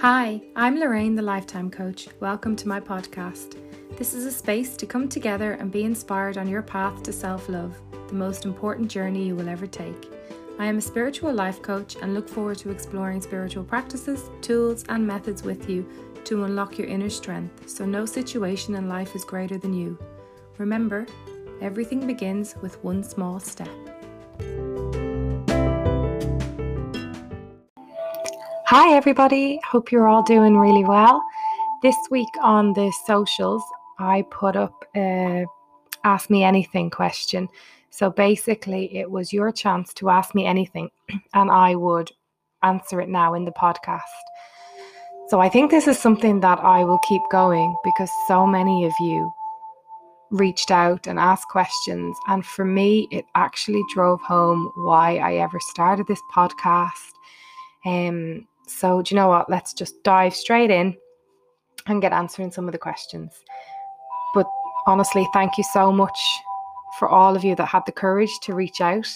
Hi, I'm Lorraine, the Lifetime Coach. Welcome to my podcast. This is a space to come together and be inspired on your path to self love, the most important journey you will ever take. I am a spiritual life coach and look forward to exploring spiritual practices, tools, and methods with you to unlock your inner strength so no situation in life is greater than you. Remember, everything begins with one small step. Hi, everybody. Hope you're all doing really well. This week on the socials, I put up a Ask Me Anything question. So basically, it was your chance to ask me anything, and I would answer it now in the podcast. So I think this is something that I will keep going because so many of you reached out and asked questions. And for me, it actually drove home why I ever started this podcast. Um, so, do you know what? Let's just dive straight in and get answering some of the questions. But honestly, thank you so much for all of you that had the courage to reach out.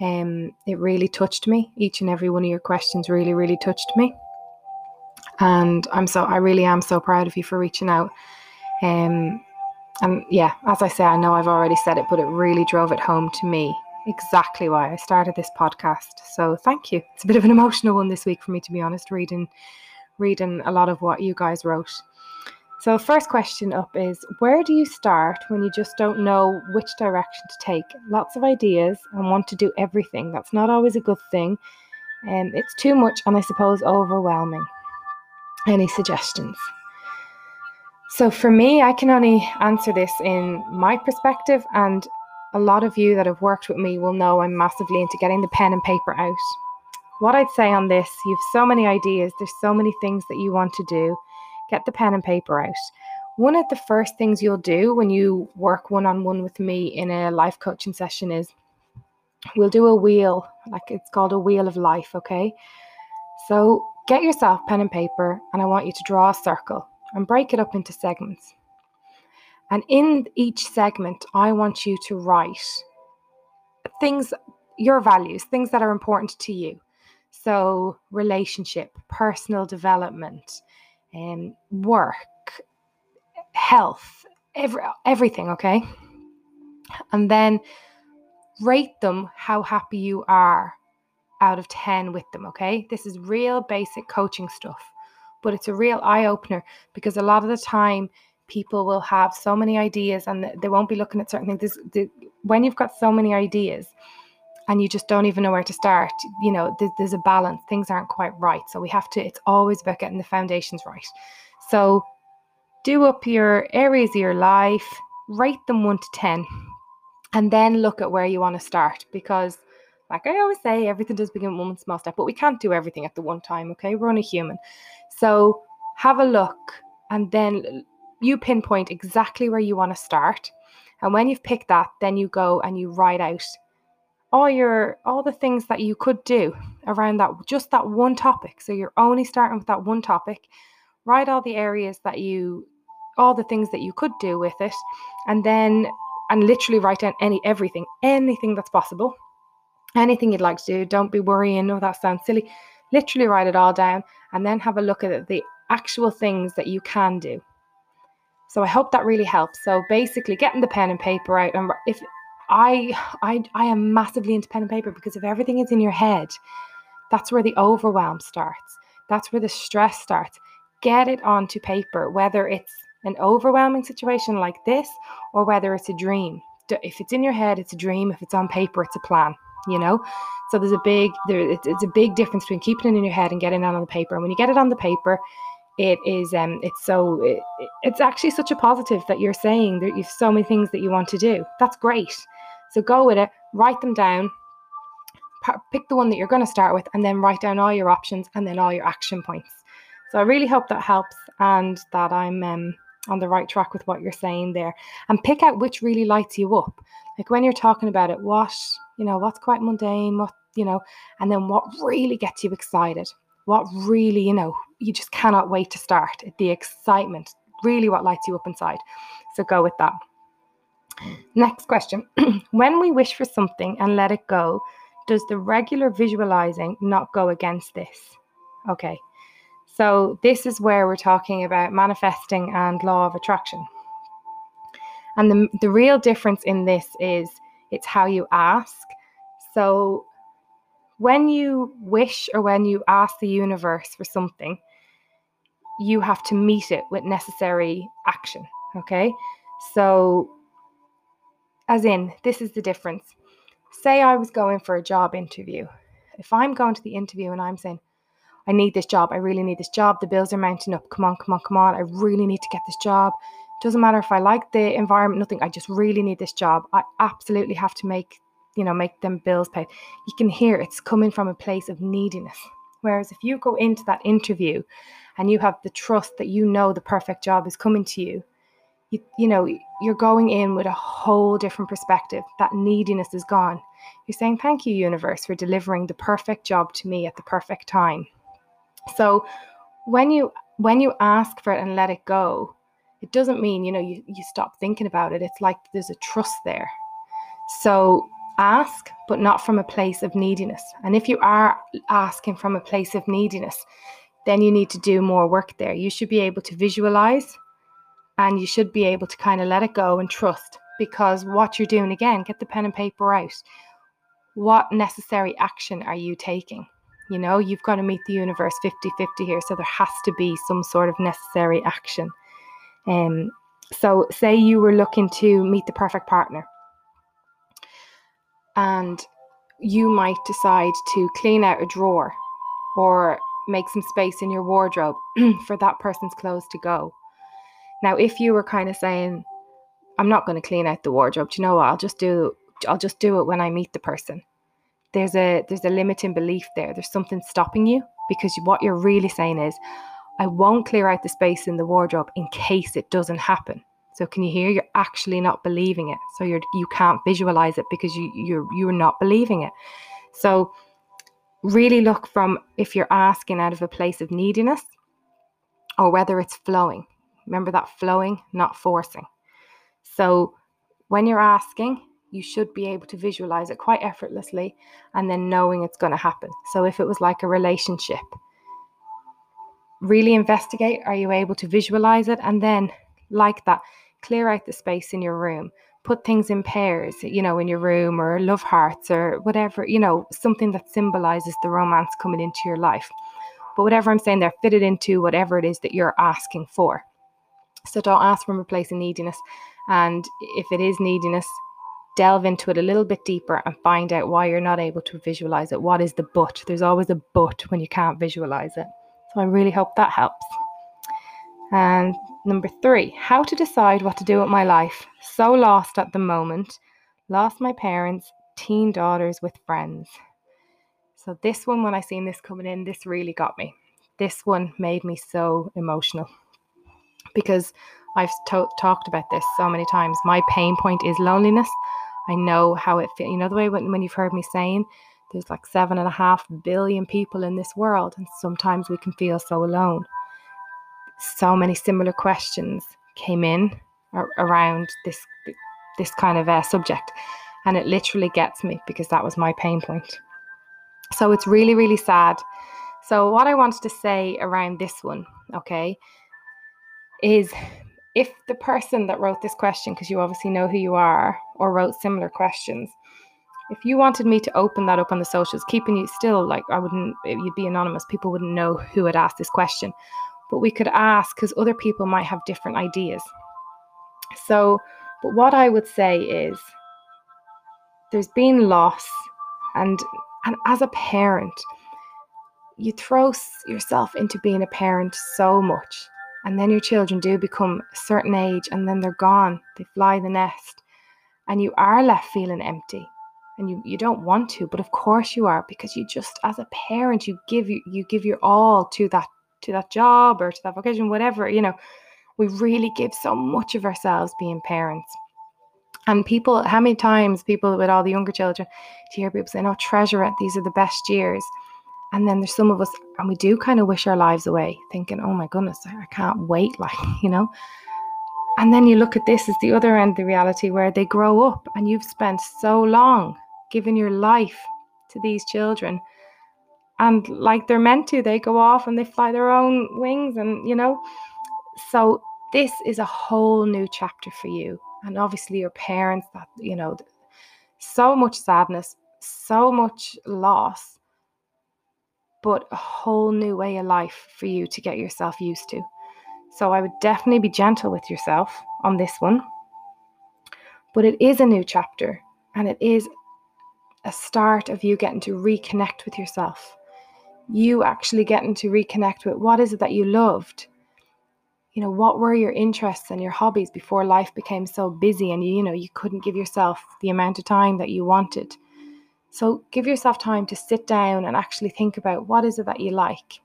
Um, it really touched me. Each and every one of your questions really, really touched me. And I'm so, I really am so proud of you for reaching out. Um, and yeah, as I say, I know I've already said it, but it really drove it home to me exactly why I started this podcast. So thank you. It's a bit of an emotional one this week for me, to be honest, reading reading a lot of what you guys wrote. So first question up is where do you start when you just don't know which direction to take? Lots of ideas and want to do everything. That's not always a good thing. And um, it's too much and I suppose overwhelming. Any suggestions? So for me, I can only answer this in my perspective and a lot of you that have worked with me will know I'm massively into getting the pen and paper out. What I'd say on this, you've so many ideas, there's so many things that you want to do. Get the pen and paper out. One of the first things you'll do when you work one on one with me in a life coaching session is we'll do a wheel, like it's called a wheel of life, okay? So get yourself pen and paper, and I want you to draw a circle and break it up into segments. And in each segment, I want you to write things, your values, things that are important to you. So, relationship, personal development, um, work, health, every, everything, okay? And then rate them how happy you are out of 10 with them, okay? This is real basic coaching stuff, but it's a real eye opener because a lot of the time people will have so many ideas and they won't be looking at certain things. This, the, when you've got so many ideas and you just don't even know where to start, you know, there's, a balance. Things aren't quite right. So we have to, it's always about getting the foundations right. So do up your areas of your life, rate them one to 10, and then look at where you want to start because like I always say, everything does begin with one small step, but we can't do everything at the one time, okay? We're only human. So have a look and then you pinpoint exactly where you want to start. And when you've picked that, then you go and you write out all your all the things that you could do around that just that one topic. So you're only starting with that one topic. Write all the areas that you all the things that you could do with it and then and literally write down any everything, anything that's possible. Anything you'd like to do. Don't be worrying, oh that sounds silly. Literally write it all down and then have a look at the actual things that you can do. So I hope that really helps. So basically, getting the pen and paper out, and if I I I am massively into pen and paper because if everything is in your head, that's where the overwhelm starts. That's where the stress starts. Get it onto paper, whether it's an overwhelming situation like this or whether it's a dream. If it's in your head, it's a dream. If it's on paper, it's a plan. You know, so there's a big there. It's, it's a big difference between keeping it in your head and getting it on the paper. And when you get it on the paper, it is um it's so it, it's actually such a positive that you're saying that you've so many things that you want to do. That's great. So go with it write them down pick the one that you're going to start with and then write down all your options and then all your action points. So i really hope that helps and that i'm um, on the right track with what you're saying there. And pick out which really lights you up. Like when you're talking about it what you know what's quite mundane what you know and then what really gets you excited what really, you know, you just cannot wait to start. The excitement, really what lights you up inside. So go with that. Next question. when we wish for something and let it go, does the regular visualizing not go against this? Okay. So, this is where we're talking about manifesting and law of attraction. And the, the real difference in this is it's how you ask. So, when you wish or when you ask the universe for something, you have to meet it with necessary action. Okay. So, as in, this is the difference. Say I was going for a job interview. If I'm going to the interview and I'm saying, I need this job, I really need this job, the bills are mounting up, come on, come on, come on, I really need to get this job. Doesn't matter if I like the environment, nothing, I just really need this job. I absolutely have to make you know, make them bills paid. You can hear it's coming from a place of neediness. Whereas if you go into that interview and you have the trust that you know the perfect job is coming to you, you, you know, you're going in with a whole different perspective. That neediness is gone. You're saying, Thank you, universe, for delivering the perfect job to me at the perfect time. So when you when you ask for it and let it go, it doesn't mean, you know, you, you stop thinking about it. It's like there's a trust there. So ask, but not from a place of neediness. And if you are asking from a place of neediness, then you need to do more work there. You should be able to visualize and you should be able to kind of let it go and trust because what you're doing again, get the pen and paper out. What necessary action are you taking? You know, you've got to meet the universe 50 50 here. So there has to be some sort of necessary action. Um, so, say you were looking to meet the perfect partner and you might decide to clean out a drawer or make some space in your wardrobe for that person's clothes to go. Now, if you were kind of saying, I'm not going to clean out the wardrobe, do you know what? I'll just do I'll just do it when I meet the person. There's a there's a limiting belief there. There's something stopping you because what you're really saying is, I won't clear out the space in the wardrobe in case it doesn't happen. So can you hear? You're actually not believing it. So you're you can't visualize it because you you're you're not believing it. So really look from if you're asking out of a place of neediness or whether it's flowing. Remember that flowing, not forcing. So when you're asking, you should be able to visualize it quite effortlessly and then knowing it's going to happen. So if it was like a relationship, really investigate are you able to visualize it and then like that clear out the space in your room. Put things in pairs you know in your room or love hearts or whatever you know something that symbolizes the romance coming into your life. But whatever i'm saying there fit it into whatever it is that you're asking for. So don't ask from a place of neediness. And if it is neediness delve into it a little bit deeper and find out why you're not able to visualize it. What is the but? There's always a but when you can't visualize it. So i really hope that helps and number three, how to decide what to do with my life. So lost at the moment. Lost my parents, teen daughters with friends. So this one, when I seen this coming in, this really got me. This one made me so emotional because I've to- talked about this so many times. My pain point is loneliness. I know how it feels. You know the way when, when you've heard me saying there's like seven and a half billion people in this world, and sometimes we can feel so alone so many similar questions came in around this this kind of uh, subject and it literally gets me because that was my pain point. So it's really really sad. So what i wanted to say around this one okay is if the person that wrote this question because you obviously know who you are or wrote similar questions if you wanted me to open that up on the socials keeping you still like i wouldn't you'd be anonymous people wouldn't know who had asked this question but we could ask because other people might have different ideas. So, but what I would say is there's been loss, and and as a parent, you throw yourself into being a parent so much, and then your children do become a certain age, and then they're gone. They fly the nest, and you are left feeling empty and you, you don't want to but of course you are because you just as a parent you give you, you give your all to that to that job or to that vocation, whatever, you know, we really give so much of ourselves being parents. And people, how many times people with all the younger children, to hear people saying, oh, treasure it, these are the best years. And then there's some of us, and we do kind of wish our lives away, thinking, oh my goodness, I can't wait, like, you know. And then you look at this as the other end of the reality where they grow up and you've spent so long giving your life to these children and like they're meant to, they go off and they fly their own wings, and you know. So this is a whole new chapter for you, and obviously your parents. That you know, so much sadness, so much loss, but a whole new way of life for you to get yourself used to. So I would definitely be gentle with yourself on this one. But it is a new chapter and it is a start of you getting to reconnect with yourself. You actually getting to reconnect with what is it that you loved? You know, what were your interests and your hobbies before life became so busy and you, know, you couldn't give yourself the amount of time that you wanted. So give yourself time to sit down and actually think about what is it that you like.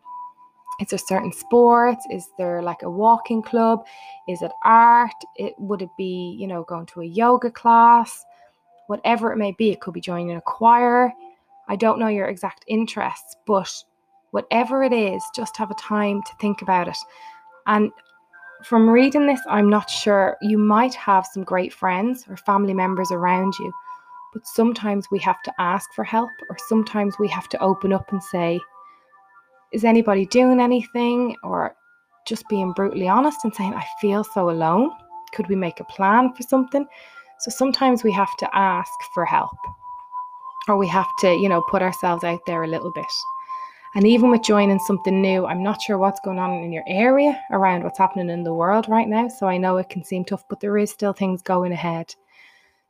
Is there certain sports? Is there like a walking club? Is it art? It would it be, you know, going to a yoga class? Whatever it may be, it could be joining a choir. I don't know your exact interests, but whatever it is, just have a time to think about it. And from reading this, I'm not sure. You might have some great friends or family members around you, but sometimes we have to ask for help, or sometimes we have to open up and say, is anybody doing anything? Or just being brutally honest and saying, I feel so alone. Could we make a plan for something? So sometimes we have to ask for help or we have to, you know, put ourselves out there a little bit. And even with joining something new, I'm not sure what's going on in your area around what's happening in the world right now. So I know it can seem tough, but there is still things going ahead.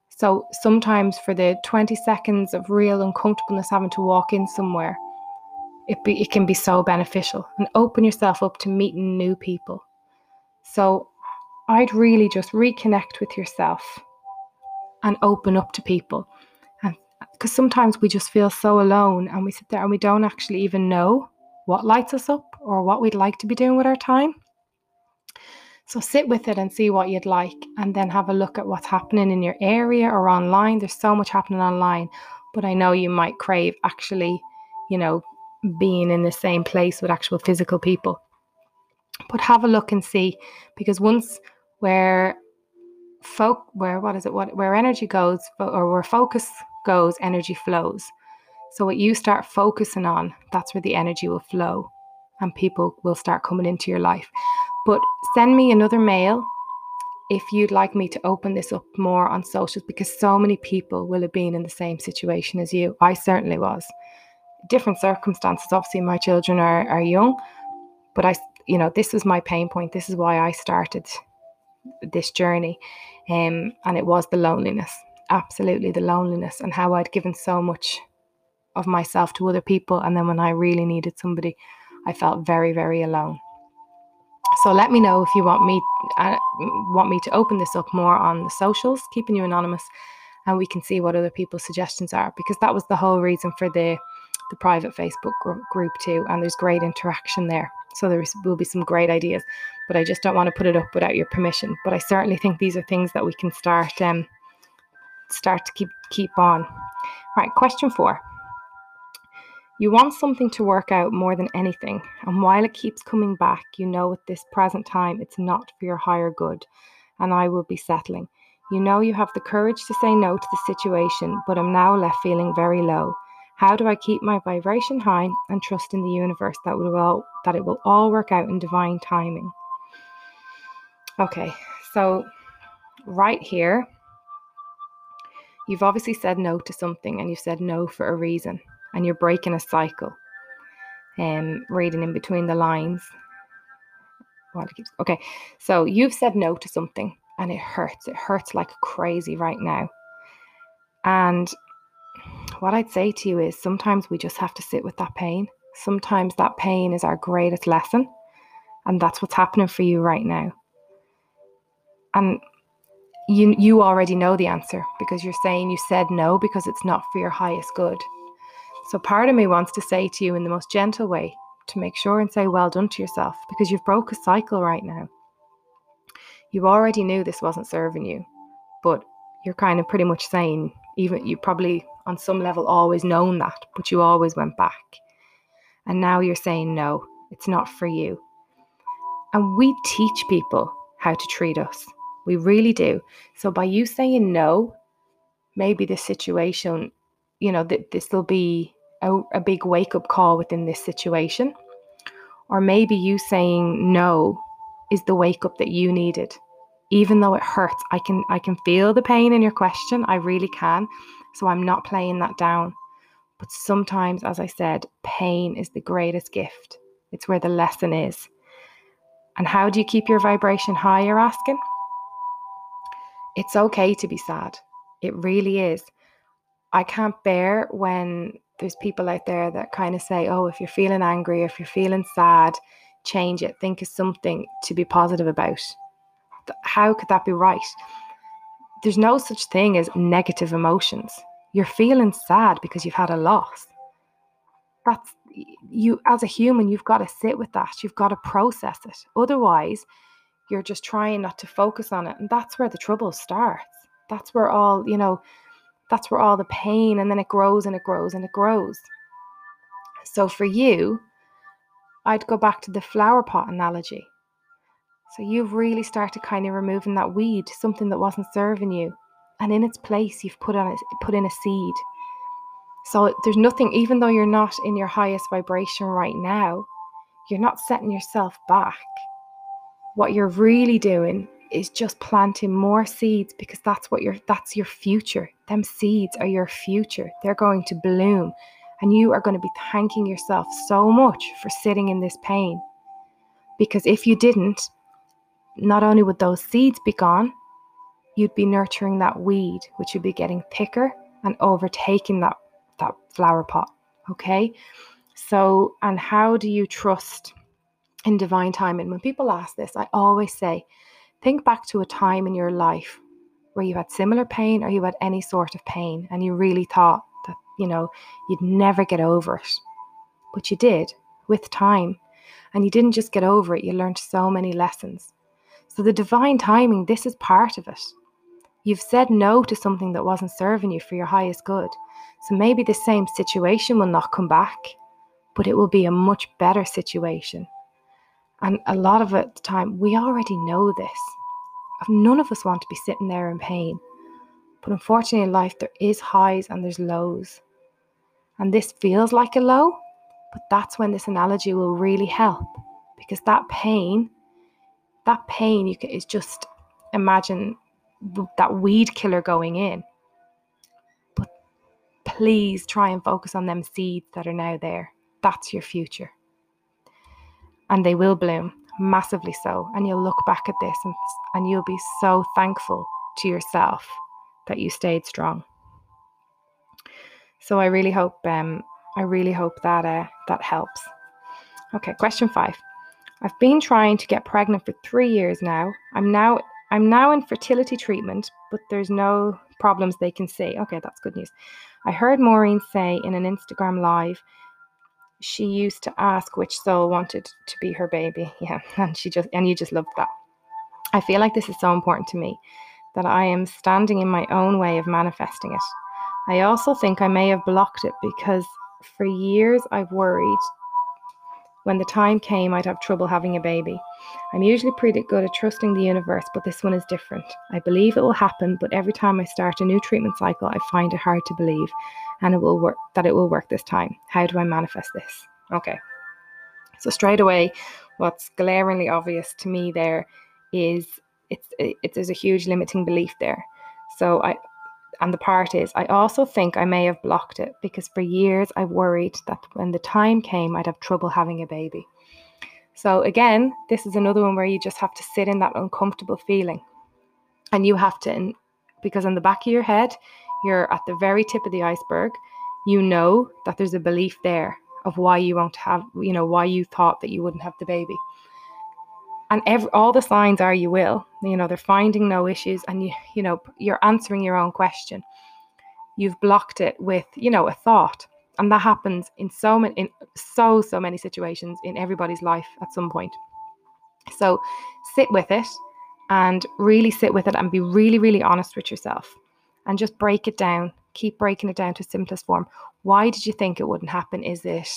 So sometimes for the 20 seconds of real uncomfortableness having to walk in somewhere, it, be, it can be so beneficial and open yourself up to meeting new people. So I'd really just reconnect with yourself and open up to people. Because sometimes we just feel so alone and we sit there and we don't actually even know what lights us up or what we'd like to be doing with our time. So sit with it and see what you'd like, and then have a look at what's happening in your area or online. There's so much happening online, but I know you might crave actually, you know, being in the same place with actual physical people. But have a look and see, because once where folk where what is it what where energy goes or where focus goes, energy flows. So what you start focusing on, that's where the energy will flow, and people will start coming into your life. But send me another mail if you'd like me to open this up more on socials because so many people will have been in the same situation as you. I certainly was different circumstances. Obviously, my children are, are young, but I, you know, this was my pain point. This is why I started this journey. Um, and it was the loneliness, absolutely the loneliness, and how I'd given so much of myself to other people. And then when I really needed somebody, I felt very, very alone. So let me know if you want me uh, want me to open this up more on the socials, keeping you anonymous, and we can see what other people's suggestions are because that was the whole reason for the the private Facebook group too, and there's great interaction there. So there will be some great ideas, but I just don't want to put it up without your permission. But I certainly think these are things that we can start um, start to keep keep on. Right, question four. You want something to work out more than anything, and while it keeps coming back, you know at this present time it's not for your higher good, and I will be settling. You know you have the courage to say no to the situation, but I'm now left feeling very low. How do I keep my vibration high and trust in the universe that will all, that it will all work out in divine timing? Okay, so right here, you've obviously said no to something and you've said no for a reason and you're breaking a cycle. Um, reading in between the lines. Okay, so you've said no to something and it hurts. It hurts like crazy right now. And what I'd say to you is sometimes we just have to sit with that pain. Sometimes that pain is our greatest lesson. And that's what's happening for you right now. And you you already know the answer because you're saying you said no because it's not for your highest good. So part of me wants to say to you in the most gentle way to make sure and say well done to yourself because you've broke a cycle right now. You already knew this wasn't serving you, but you're kind of pretty much saying even you probably on some level always known that, but you always went back. And now you're saying, no, it's not for you. And we teach people how to treat us. We really do. So by you saying no, maybe this situation, you know, th- this will be a, a big wake up call within this situation. Or maybe you saying no is the wake up that you needed. Even though it hurts, I can I can feel the pain in your question. I really can. So I'm not playing that down. But sometimes, as I said, pain is the greatest gift. It's where the lesson is. And how do you keep your vibration high, you're asking? It's okay to be sad. It really is. I can't bear when there's people out there that kind of say, oh, if you're feeling angry, if you're feeling sad, change it. Think of something to be positive about. How could that be right? There's no such thing as negative emotions. You're feeling sad because you've had a loss. That's you, as a human, you've got to sit with that. You've got to process it. Otherwise, you're just trying not to focus on it. And that's where the trouble starts. That's where all, you know, that's where all the pain and then it grows and it grows and it grows. So for you, I'd go back to the flower pot analogy. So you've really started kind of removing that weed, something that wasn't serving you. And in its place, you've put on it, put in a seed. So there's nothing, even though you're not in your highest vibration right now, you're not setting yourself back. What you're really doing is just planting more seeds because that's what your that's your future. Them seeds are your future. They're going to bloom and you are going to be thanking yourself so much for sitting in this pain. Because if you didn't, not only would those seeds be gone, you'd be nurturing that weed, which would be getting thicker and overtaking that, that flower pot. Okay? So, and how do you trust in divine timing? When people ask this, I always say, Think back to a time in your life where you had similar pain or you had any sort of pain and you really thought that, you know, you'd never get over it. But you did with time. And you didn't just get over it, you learned so many lessons. So, the divine timing, this is part of it. You've said no to something that wasn't serving you for your highest good. So, maybe the same situation will not come back, but it will be a much better situation. And a lot of it, the time, we already know this. None of us want to be sitting there in pain. But unfortunately, in life, there is highs and there's lows. And this feels like a low, but that's when this analogy will really help because that pain, that pain, you can, is just imagine that weed killer going in. But please try and focus on them seeds that are now there. That's your future and they will bloom massively so. And you'll look back at this and, and you'll be so thankful to yourself that you stayed strong. So I really hope um, I really hope that uh, that helps. Okay, question five. I've been trying to get pregnant for three years now. I'm now I'm now in fertility treatment, but there's no problems they can see. Okay, that's good news. I heard Maureen say in an Instagram live she used to ask which soul wanted to be her baby. Yeah, and she just and you just loved that. I feel like this is so important to me that I am standing in my own way of manifesting it. I also think I may have blocked it because for years I've worried when the time came I'd have trouble having a baby. I'm usually pretty good at trusting the universe, but this one is different. I believe it will happen, but every time I start a new treatment cycle, I find it hard to believe and it will work that it will work this time. How do I manifest this? Okay. So straight away, what's glaringly obvious to me there is it's it's there's a huge limiting belief there. So I and the part is I also think I may have blocked it because for years I worried that when the time came I'd have trouble having a baby. So again, this is another one where you just have to sit in that uncomfortable feeling. And you have to because in the back of your head you're at the very tip of the iceberg, you know that there's a belief there of why you won't have, you know, why you thought that you wouldn't have the baby. And every, all the signs are you will. You know, they're finding no issues and you, you know, you're answering your own question. You've blocked it with, you know, a thought. And that happens in so many in so so many situations in everybody's life at some point. So sit with it and really sit with it and be really, really honest with yourself and just break it down. Keep breaking it down to simplest form. Why did you think it wouldn't happen? Is it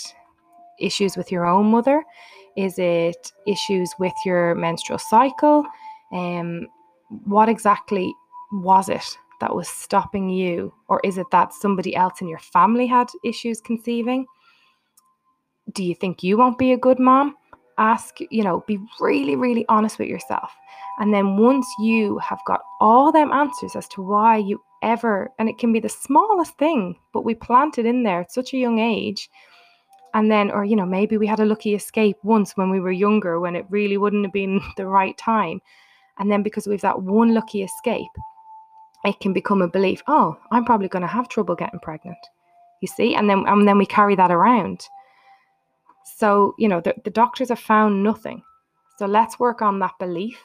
issues with your own mother? Is it issues with your menstrual cycle? Um, what exactly was it that was stopping you? Or is it that somebody else in your family had issues conceiving? Do you think you won't be a good mom? Ask, you know, be really, really honest with yourself. And then once you have got all them answers as to why you ever, and it can be the smallest thing, but we plant it in there at such a young age. And then, or, you know, maybe we had a lucky escape once when we were younger when it really wouldn't have been the right time. And then because we've that one lucky escape, it can become a belief, oh, I'm probably going to have trouble getting pregnant. You see? And then and then we carry that around. So, you know, the, the doctors have found nothing. So let's work on that belief.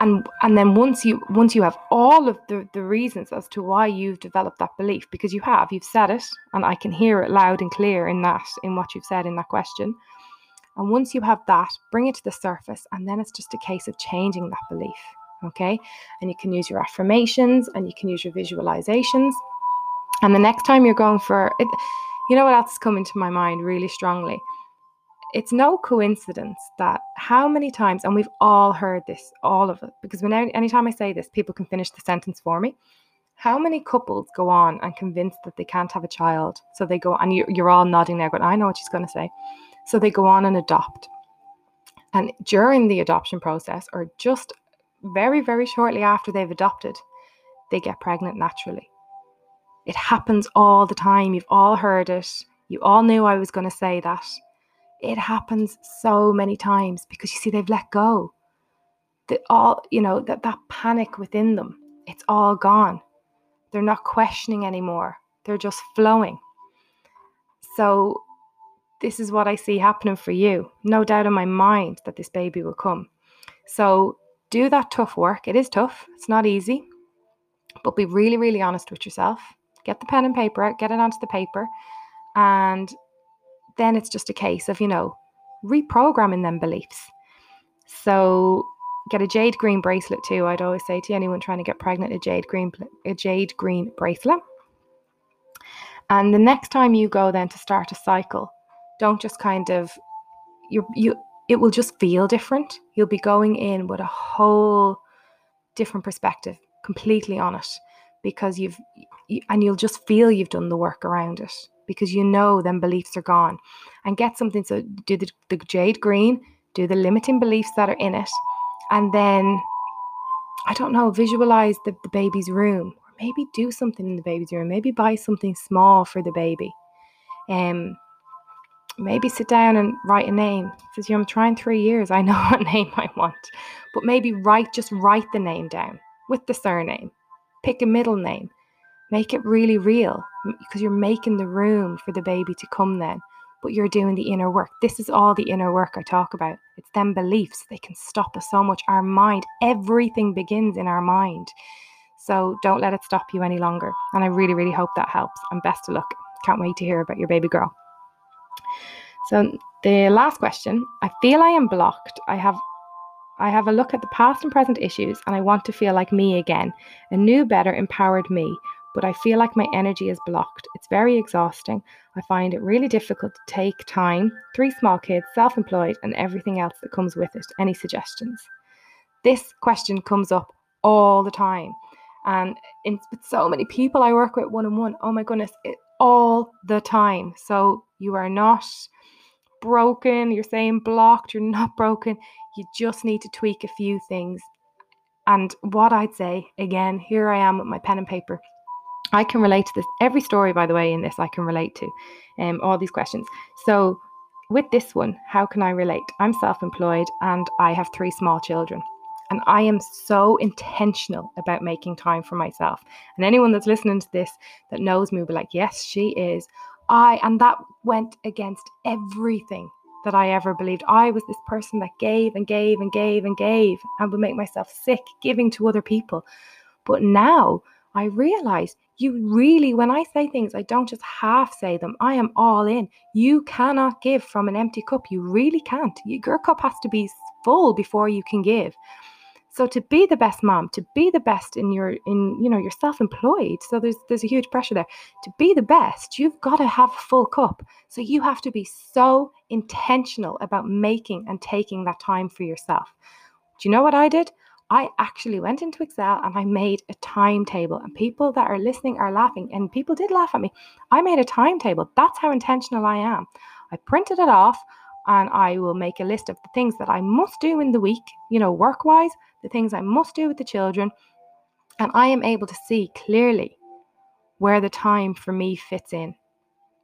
And and then once you once you have all of the, the reasons as to why you've developed that belief, because you have, you've said it, and I can hear it loud and clear in that, in what you've said in that question. And once you have that, bring it to the surface, and then it's just a case of changing that belief. Okay. And you can use your affirmations and you can use your visualizations. And the next time you're going for it, you know what else is coming to my mind really strongly? It's no coincidence that how many times, and we've all heard this, all of it, because when anytime I say this, people can finish the sentence for me. How many couples go on and convince that they can't have a child? So they go, and you're, all nodding there, but I know what she's going to say. So they go on and adopt. And during the adoption process, or just very, very shortly after they've adopted, they get pregnant naturally. It happens all the time. You've all heard it. You all knew I was going to say that. It happens so many times because you see, they've let go. The all, you know, that, that panic within them, it's all gone. They're not questioning anymore. They're just flowing. So this is what I see happening for you. No doubt in my mind that this baby will come. So do that tough work. It is tough, it's not easy, but be really, really honest with yourself. Get the pen and paper out, get it onto the paper, and then it's just a case of, you know, reprogramming them beliefs. So get a jade green bracelet too. I'd always say to anyone trying to get pregnant, a jade green a jade green bracelet. And the next time you go then to start a cycle, don't just kind of you you it will just feel different. You'll be going in with a whole different perspective, completely on it, because you've, and you'll just feel you've done the work around it because you know then beliefs are gone. And get something, so do the, the jade green, do the limiting beliefs that are in it, and then, I don't know, visualize the, the baby's room, or maybe do something in the baby's room, maybe buy something small for the baby. Um, maybe sit down and write a name. Says, you know, I'm trying three years. I know what name I want. But maybe write, just write the name down with the surname. Pick a middle name. Make it really real because you're making the room for the baby to come then. But you're doing the inner work. This is all the inner work I talk about. It's them beliefs. They can stop us so much. Our mind, everything begins in our mind. So don't let it stop you any longer. And I really, really hope that helps. And best of luck. Can't wait to hear about your baby girl. So the last question, I feel I am blocked. I have I have a look at the past and present issues and I want to feel like me again, a new, better, empowered me, but I feel like my energy is blocked. It's very exhausting. I find it really difficult to take time, three small kids, self employed, and everything else that comes with it. Any suggestions? This question comes up all the time. And in, with so many people I work with one on one, oh my goodness, it, all the time. So you are not broken, you're saying blocked, you're not broken. You just need to tweak a few things. And what I'd say, again, here I am with my pen and paper. I can relate to this. Every story, by the way, in this I can relate to. Um, all these questions. So with this one, how can I relate? I'm self-employed and I have three small children. And I am so intentional about making time for myself. And anyone that's listening to this that knows me will be like, yes, she is. I, and that went against everything that I ever believed. I was this person that gave and gave and gave and gave and would make myself sick giving to other people. But now I realize you really, when I say things, I don't just half say them. I am all in. You cannot give from an empty cup. You really can't. Your cup has to be full before you can give. So to be the best mom, to be the best in your in you know you're self-employed, so there's there's a huge pressure there. To be the best, you've got to have a full cup. So you have to be so intentional about making and taking that time for yourself. Do you know what I did? I actually went into Excel and I made a timetable. And people that are listening are laughing, and people did laugh at me. I made a timetable. That's how intentional I am. I printed it off and I will make a list of the things that I must do in the week, you know, work wise, the things I must do with the children. And I am able to see clearly where the time for me fits in.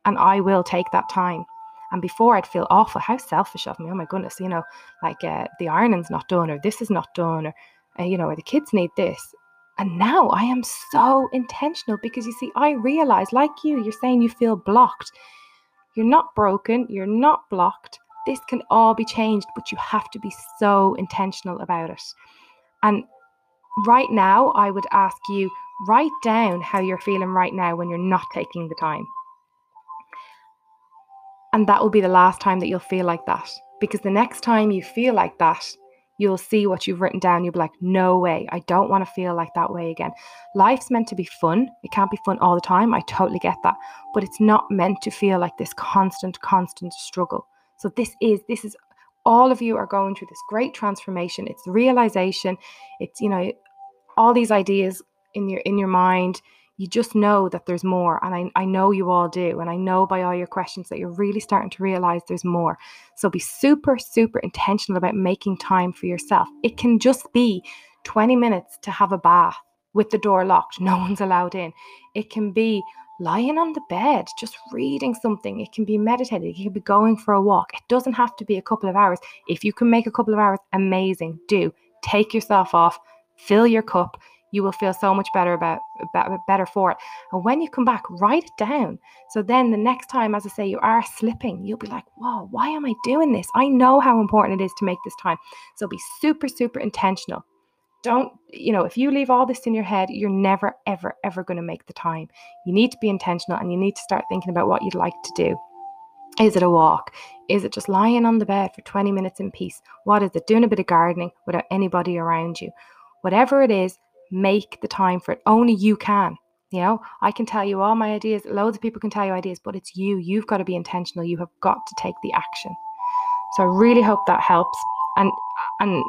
And I will take that time. And before I'd feel awful, how selfish of me. Oh my goodness, you know, like uh, the ironing's not done, or this is not done, or, uh, you know, or the kids need this. And now I am so intentional because you see, I realize, like you, you're saying you feel blocked. You're not broken, you're not blocked. This can all be changed, but you have to be so intentional about it. And right now, I would ask you write down how you're feeling right now when you're not taking the time. And that will be the last time that you'll feel like that. Because the next time you feel like that, you'll see what you've written down. You'll be like, no way, I don't want to feel like that way again. Life's meant to be fun. It can't be fun all the time. I totally get that. But it's not meant to feel like this constant, constant struggle. So this is, this is all of you are going through this great transformation. It's realization. It's, you know, all these ideas in your in your mind. You just know that there's more and I, I know you all do and i know by all your questions that you're really starting to realize there's more. So be super super intentional about making time for yourself. It can just be 20 minutes to have a bath with the door locked. No one's allowed in. It can be lying on the bed just reading something it can be meditating it can be going for a walk it doesn't have to be a couple of hours if you can make a couple of hours amazing do take yourself off fill your cup you will feel so much better about, better for it. And when you come back, write it down. So then the next time, as I say, you are slipping, you'll be like, whoa, why am I doing this? I know how important it is to make this time. So be super, super intentional. Don't, you know, if you leave all this in your head, you're never, ever, ever going to make the time. You need to be intentional and you need to start thinking about what you'd like to do. Is it a walk? Is it just lying on the bed for 20 minutes in peace? What is it? Doing a bit of gardening without anybody around you? Whatever it is, make the time for it. Only you can. You know, I can tell you all my ideas, loads of people can tell you ideas, but it's you. You've got to be intentional. You have got to take the action. So I really hope that helps. And and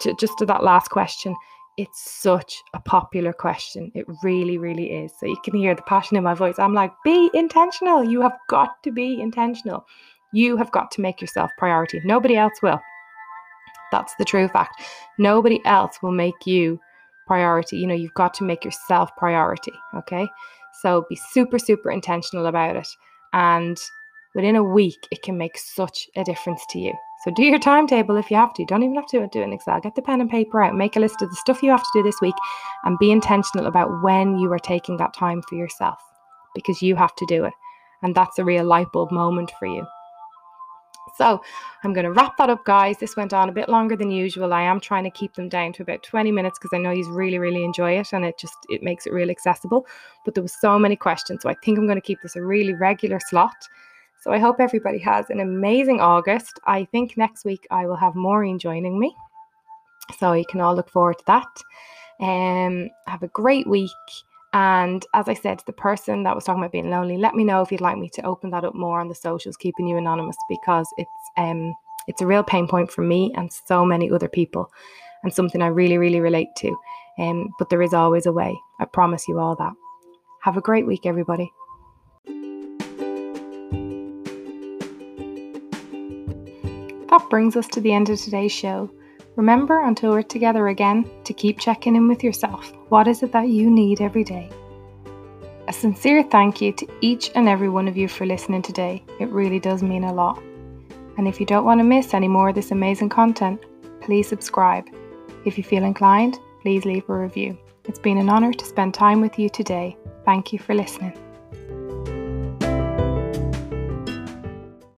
to, just to that last question, it's such a popular question. It really, really is. So you can hear the passion in my voice. I'm like, be intentional. You have got to be intentional. You have got to make yourself priority. Nobody else will. That's the true fact. Nobody else will make you priority. You know, you've got to make yourself priority. Okay. So be super, super intentional about it. And within a week, it can make such a difference to you. So do your timetable if you have to. Don't even have to do it in Excel. Get the pen and paper out, make a list of the stuff you have to do this week, and be intentional about when you are taking that time for yourself because you have to do it. And that's a real light bulb moment for you. So I'm going to wrap that up, guys. This went on a bit longer than usual. I am trying to keep them down to about 20 minutes because I know you really, really enjoy it and it just it makes it real accessible. But there was so many questions, so I think I'm going to keep this a really regular slot. So I hope everybody has an amazing August. I think next week I will have Maureen joining me. So you can all look forward to that. Um, have a great week. And as I said, the person that was talking about being lonely, let me know if you'd like me to open that up more on the socials, keeping you anonymous, because it's um it's a real pain point for me and so many other people, and something I really, really relate to. Um, but there is always a way. I promise you all that. Have a great week, everybody. That brings us to the end of today's show. Remember, until we're together again, to keep checking in with yourself. What is it that you need every day? A sincere thank you to each and every one of you for listening today. It really does mean a lot. And if you don't want to miss any more of this amazing content, please subscribe. If you feel inclined, please leave a review. It's been an honour to spend time with you today. Thank you for listening.